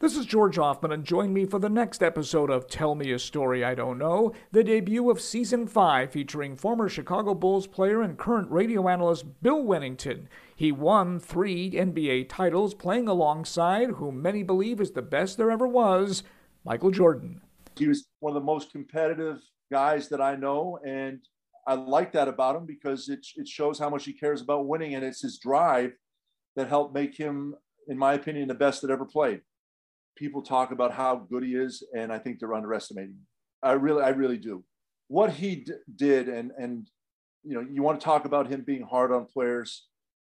This is George Ofman, and join me for the next episode of Tell Me a Story I Don't Know, the debut of Season 5 featuring former Chicago Bulls player and current radio analyst Bill Wennington. He won three NBA titles playing alongside who many believe is the best there ever was, Michael Jordan. He was one of the most competitive guys that I know, and I like that about him because it, it shows how much he cares about winning, and it's his drive that helped make him, in my opinion, the best that ever played people talk about how good he is, and I think they're underestimating. I really, I really do. What he d- did, and and you know, you want to talk about him being hard on players.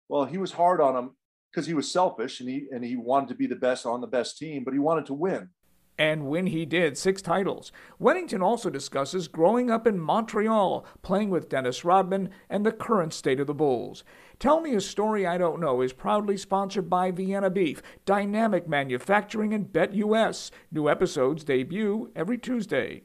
Well, he was hard on them because he was selfish and he and he wanted to be the best on the best team, but he wanted to win. And when he did, six titles. Wennington also discusses growing up in Montreal, playing with Dennis Rodman, and the current state of the Bulls. Tell Me a Story I Don't Know is proudly sponsored by Vienna Beef, Dynamic Manufacturing, and Bet US. New episodes debut every Tuesday.